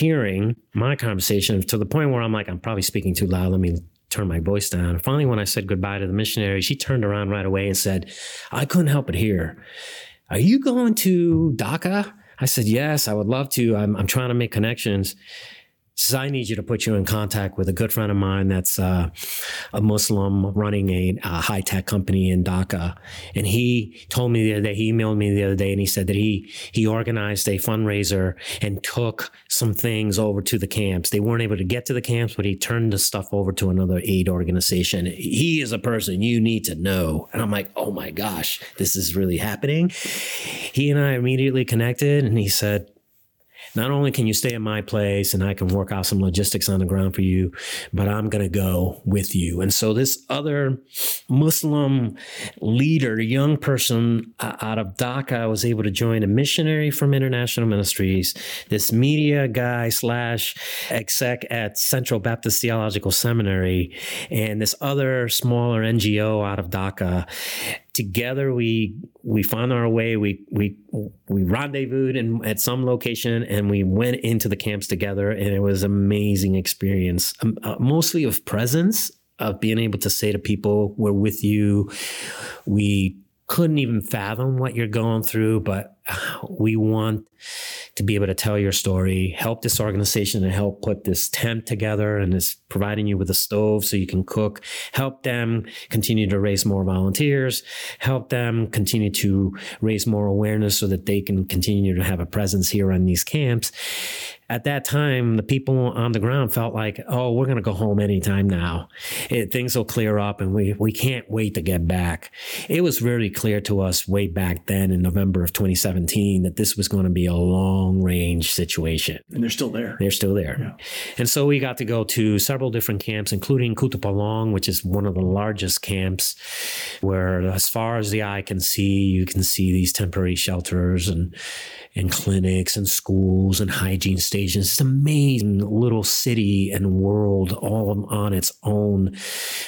hearing my conversation to the point where I'm like, I'm probably speaking too loud. Let me turn my voice down. And finally, when I said goodbye to the missionary, she turned around right away and said, I couldn't help but hear, Are you going to Dhaka? I said, Yes, I would love to. I'm, I'm trying to make connections says, I need you to put you in contact with a good friend of mine that's uh, a Muslim running a, a high tech company in Dhaka. And he told me the other day, he emailed me the other day, and he said that he he organized a fundraiser and took some things over to the camps. They weren't able to get to the camps, but he turned the stuff over to another aid organization. He is a person you need to know. And I'm like, oh my gosh, this is really happening. He and I immediately connected, and he said, not only can you stay at my place and I can work out some logistics on the ground for you, but I'm going to go with you. And so this other Muslim leader, young person uh, out of Dhaka, was able to join a missionary from International Ministries, this media guy slash exec at Central Baptist Theological Seminary, and this other smaller NGO out of Dhaka together we we found our way we we we rendezvoused in, at some location and we went into the camps together and it was an amazing experience. Um, uh, mostly of presence of being able to say to people we're with you. We couldn't even fathom what you're going through but we want to be able to tell your story, help this organization and help put this tent together and is providing you with a stove so you can cook, help them continue to raise more volunteers, help them continue to raise more awareness so that they can continue to have a presence here on these camps at that time, the people on the ground felt like, oh, we're going to go home anytime now. It, things will clear up and we, we can't wait to get back. It was very clear to us way back then in November of 2017 that this was going to be a long range situation. And they're still there. They're still there. Yeah. And so we got to go to several different camps, including Kutupalong, which is one of the largest camps where as far as the eye can see, you can see these temporary shelters and, and clinics and schools and hygiene stations stations. It's an amazing little city and world all on its own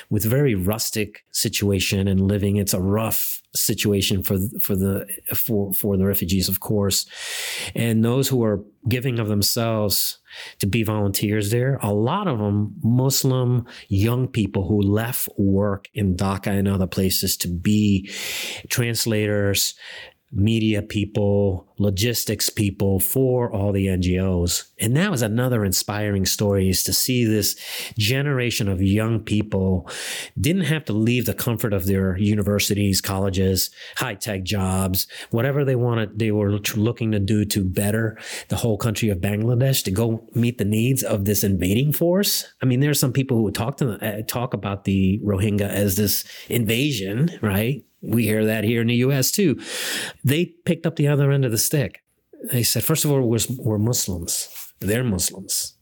with very rustic situation and living. It's a rough situation for for the for for the refugees, of course, and those who are giving of themselves to be volunteers there. A lot of them Muslim young people who left work in Dhaka and other places to be translators, media people, logistics people for all the NGOs. And that was another inspiring story is to see this generation of young people didn't have to leave the comfort of their universities, colleges, high tech jobs, whatever they wanted, they were looking to do to better the whole country of Bangladesh to go meet the needs of this invading force. I mean, there are some people who talk to uh, talk about the Rohingya as this invasion, right? We hear that here in the US too. They picked up the other end of the stick. They said, first of all, we're, we're Muslims. They're Muslims.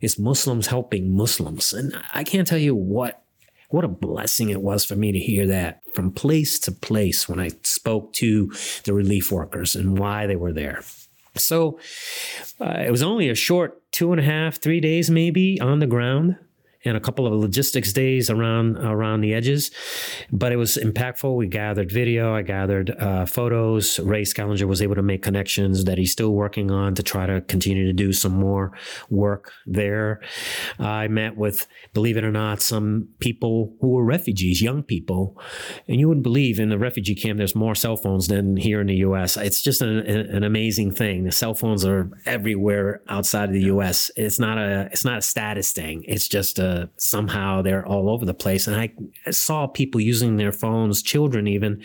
It's Muslims helping Muslims. And I can't tell you what what a blessing it was for me to hear that from place to place when I spoke to the relief workers and why they were there. So uh, it was only a short two and a half, three days maybe on the ground and a couple of logistics days around around the edges. But it was impactful. We gathered video, I gathered uh, photos. Ray Scallinger was able to make connections that he's still working on to try to continue to do some more work there. I met with, believe it or not, some people who were refugees, young people, and you wouldn't believe in the refugee camp there's more cell phones than here in the U.S. It's just an, an amazing thing. The cell phones are everywhere outside of the U.S. It's not a it's not a status thing. It's just a somehow they're all over the place. And I saw people using their phones, children even,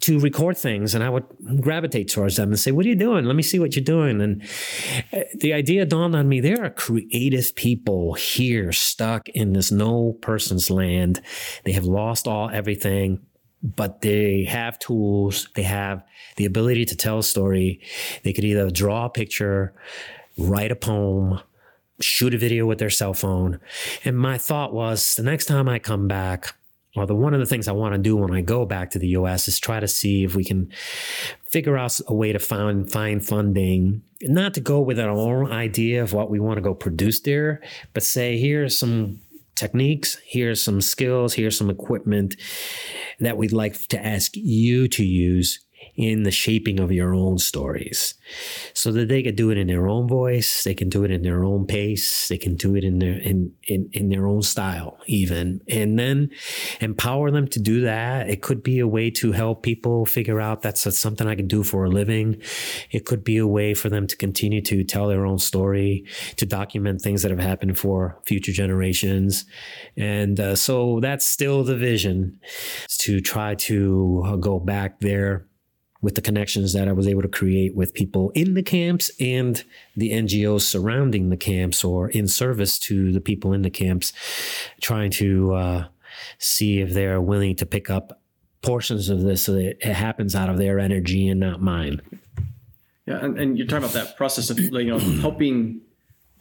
to record things. And I would gravitate towards them and say, What are you doing? Let me see what you're doing. And uh, the idea dawned on me there are creative people here stuck in this no person's land. They have lost all everything but they have tools, they have the ability to tell a story. They could either draw a picture, write a poem, shoot a video with their cell phone. And my thought was the next time I come back, well, the one of the things I want to do when I go back to the US is try to see if we can figure out a way to find find funding, not to go with our own idea of what we want to go produce there, but say here's some techniques, here's some skills, here's some equipment that we'd like to ask you to use in the shaping of your own stories. So that they can do it in their own voice they can do it in their own pace they can do it in their in, in in their own style even. And then empower them to do that. It could be a way to help people figure out that's, something i can do for a living. It could be a way for them to continue to tell their own story to document things that have happened for future generations. And uh, so that's still the vision to try to go back there with the connections that I was able to create with people in the camps and the NGOs surrounding the camps or in service to the people in the camps, trying to uh, see if they're willing to pick up portions of this so that it happens out of their energy and not mine. Yeah, and, and you're talking about that process of you know helping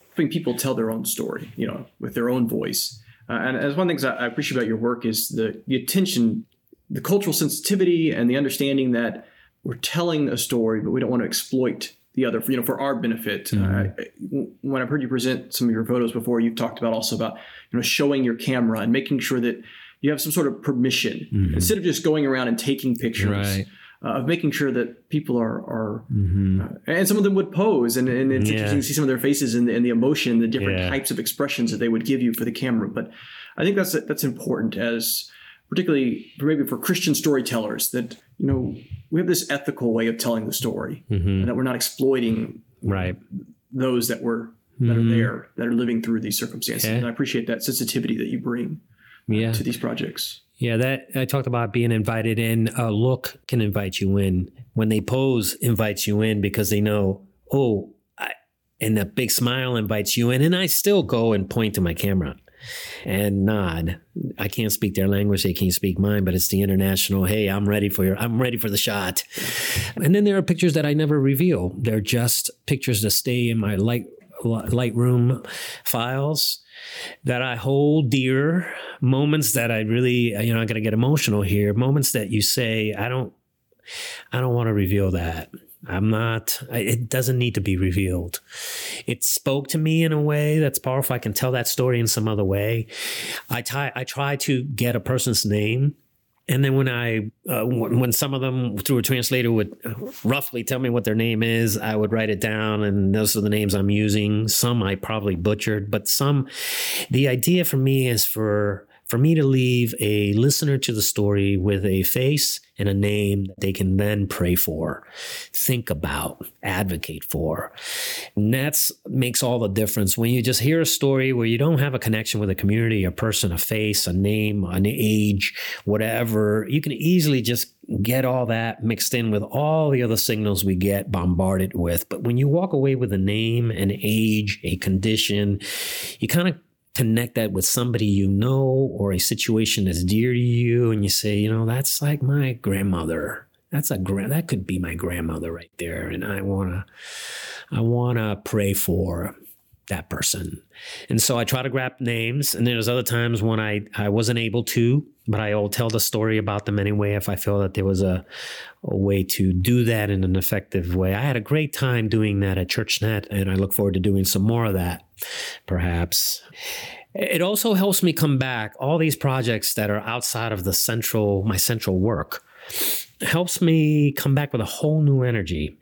helping people tell their own story, you know, with their own voice. Uh, and as one of the things I appreciate about your work is the, the attention, the cultural sensitivity, and the understanding that we're telling a story, but we don't want to exploit the other, for, you know, for our benefit. Mm-hmm. Uh, when I've heard you present some of your photos before, you've talked about also about you know showing your camera and making sure that you have some sort of permission mm-hmm. instead of just going around and taking pictures. Right. Uh, of making sure that people are, are mm-hmm. uh, and some of them would pose, and, and it's yeah. interesting to see some of their faces and, and the emotion, the different yeah. types of expressions that they would give you for the camera. But I think that's that's important as particularly for maybe for Christian storytellers that you know we have this ethical way of telling the story, mm-hmm. and that we're not exploiting right those that were that are there that are living through these circumstances. Yeah. And I appreciate that sensitivity that you bring yeah to these projects. Yeah, that I talked about being invited in. A look can invite you in. When they pose, invites you in because they know, oh, and a big smile invites you in. And I still go and point to my camera and nod. I can't speak their language; they can't speak mine. But it's the international. Hey, I'm ready for your. I'm ready for the shot. And then there are pictures that I never reveal. They're just pictures that stay in my light Lightroom files that I hold dear, moments that I really, you know, I got to get emotional here, moments that you say, I don't, I don't want to reveal that. I'm not, it doesn't need to be revealed. It spoke to me in a way that's powerful. I can tell that story in some other way. I I try to get a person's name and then when I, uh, when some of them through a translator would roughly tell me what their name is, I would write it down, and those are the names I'm using. Some I probably butchered, but some, the idea for me is for for me to leave a listener to the story with a face and a name that they can then pray for, think about, advocate for. And that's makes all the difference. When you just hear a story where you don't have a connection with a community, a person, a face, a name, an age, whatever, you can easily just get all that mixed in with all the other signals we get bombarded with. But when you walk away with a name, an age, a condition, you kind of connect that with somebody you know or a situation that's dear to you and you say you know that's like my grandmother. That's a grand that could be my grandmother right there and i want to i want to pray for that person. And so i try to grab names and there's other times when i i wasn't able to but i'll tell the story about them anyway if i feel that there was a, a way to do that in an effective way. I had a great time doing that at churchnet and i look forward to doing some more of that perhaps. It also helps me come back all these projects that are outside of the central my central work helps me come back with a whole new energy.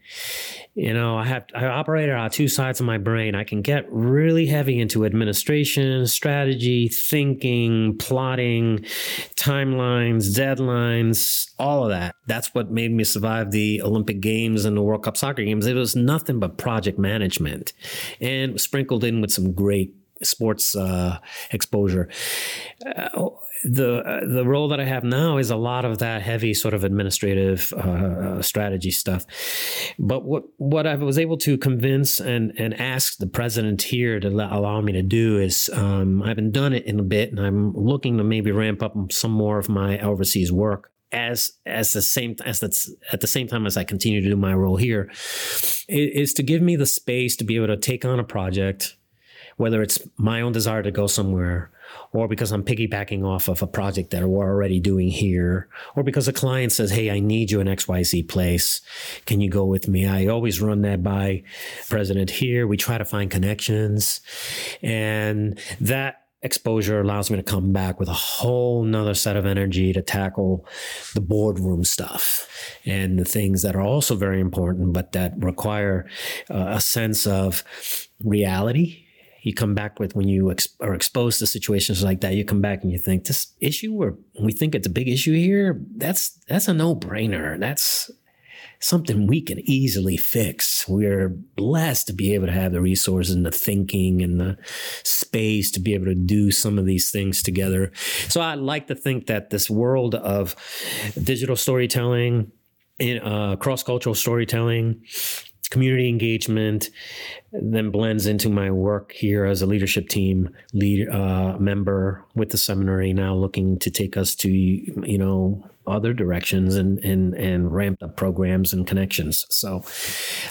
You know i have i operate on two sides of my brain. I can get really heavy into administration strategy thinking plotting timelines deadlines all of that. That's what made me survive the olympic games and the world cup soccer games. It was nothing but project management and sprinkled in with some great sports uh, exposure. Uh, the uh, the role that I have now is a lot of that heavy sort of administrative uh, strategy stuff. But what what I was able to convince and and ask the president here to allow me to do is um, I haven't done it in a bit, and I'm looking to maybe ramp up some more of my overseas work as as the same as that's at the same time as I continue to do my role here is to give me the space to be able to take on a project whether it's my own desire to go somewhere or because I'm piggybacking off of a project that we're already doing here, or because a client says, Hey, I need you in XYZ place. Can you go with me? I always run that by president here. We try to find connections and that exposure allows me to come back with a whole nother set of energy to tackle the boardroom stuff and the things that are also very important, but that require uh, a sense of reality you come back with when you ex- are exposed to situations like that you come back and you think this issue or we think it's a big issue here that's that's a no-brainer. That's something we can easily fix. We're blessed to be able to have the resources and the thinking and the space to be able to do some of these things together. So i like to think that this world of digital storytelling in uh, cross-cultural storytelling community engagement then blends into my work here as a leadership team lead uh, member with the seminary now looking to take us to you know other directions and and and ramped up programs and connections. So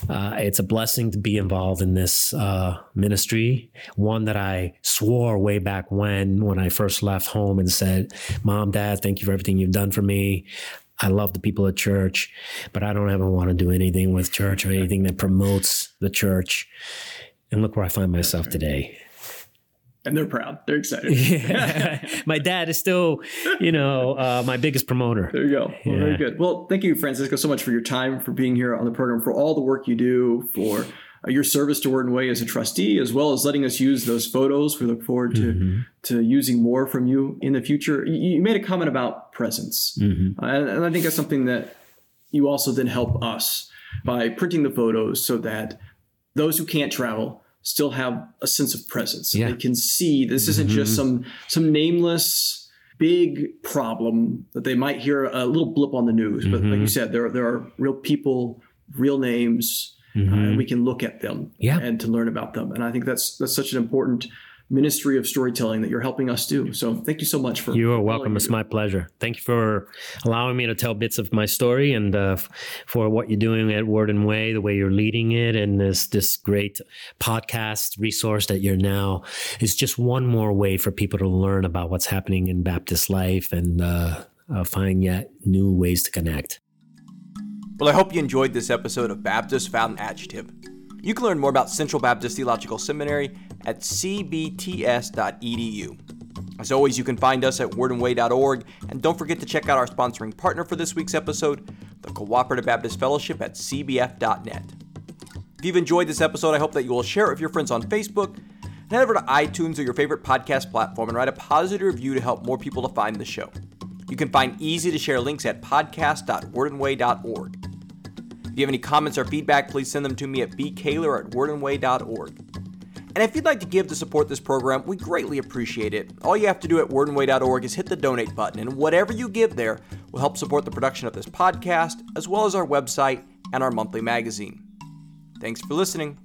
uh, it's a blessing to be involved in this uh, ministry one that i swore way back when when i first left home and said mom dad thank you for everything you've done for me I love the people at church, but I don't ever want to do anything with church or anything that promotes the church. And look where I find myself today. And they're proud. They're excited. yeah. my dad is still, you know, uh, my biggest promoter. There you go. Well, yeah. Very good. Well, thank you, Francisco, so much for your time, for being here on the program, for all the work you do, for your service to Word and Way as a trustee, as well as letting us use those photos. We look forward to mm-hmm. to using more from you in the future. You, you made a comment about presence, mm-hmm. uh, and, I think that's something that you also then help us by printing the photos so that those who can't travel still have a sense of presence. Yeah. They can see this isn't just Mm-hmm. some some nameless big problem that they might hear a little blip on the news. But like you Mhm. said, there there are real people, real names, uh, Mhm. and we can look at them Yeah. and to learn about them. And I think that's that's such an important ministry of storytelling that you're helping us do. So thank you so much for You are welcome. It's my pleasure. Thank you for allowing me to tell bits of my story and uh, for what you're doing at Word and Way, the way you're leading it, and this this great podcast resource that you're now is just one more way for people to learn about what's happening in Baptist life and uh, uh, find yet new ways to connect. Well, I hope you enjoyed this episode of Baptist an Adjective. You can learn more about Central Baptist Theological Seminary at cbts.edu. As always, you can find us at wordandway.org, and don't forget to check out our sponsoring partner for this week's episode, the Cooperative Baptist Fellowship at cbf.net. If you've enjoyed this episode, I hope that you will share it with your friends on Facebook, head over to iTunes or your favorite podcast platform and write a positive review to help more people to find the show. You can find easy to share links at podcast.wordandway.org. If you have any comments or feedback, please send them to me at bkaylor at wordandway.org. And if you'd like to give to support this program, we greatly appreciate it. All you have to do at wordandway.org is hit the donate button, and whatever you give there will help support the production of this podcast, as well as our website and our monthly magazine. Thanks for listening.